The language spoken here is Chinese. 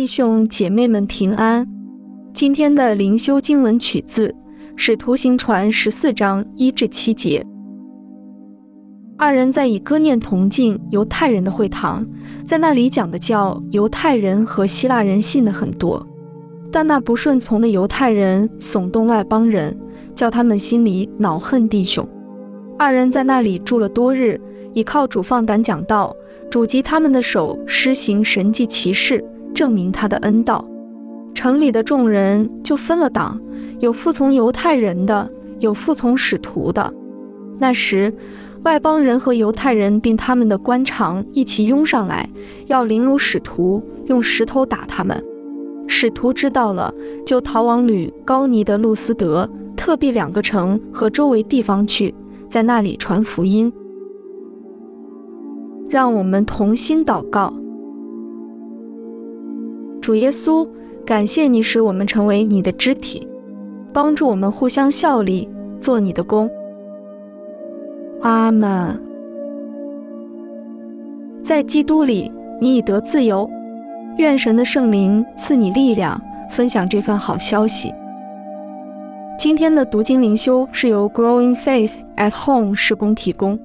弟兄姐妹们平安。今天的灵修经文取自《使徒行传》十四章一至七节。二人在以哥念同进犹太人的会堂，在那里讲的教，犹太人和希腊人信的很多。但那不顺从的犹太人耸动外邦人，叫他们心里恼恨弟兄。二人在那里住了多日，倚靠主放胆讲道，主及他们的手施行神迹奇事。证明他的恩道，城里的众人就分了党，有服从犹太人的，有服从使徒的。那时，外邦人和犹太人并他们的官长一起拥上来，要凌辱使徒，用石头打他们。使徒知道了，就逃往吕高尼的路斯德、特庇两个城和周围地方去，在那里传福音。让我们同心祷告。主耶稣，感谢你使我们成为你的肢体，帮助我们互相效力，做你的工。阿门。在基督里，你已得自由。愿神的圣灵赐你力量，分享这份好消息。今天的读经灵修是由 Growing Faith at Home 施工提供。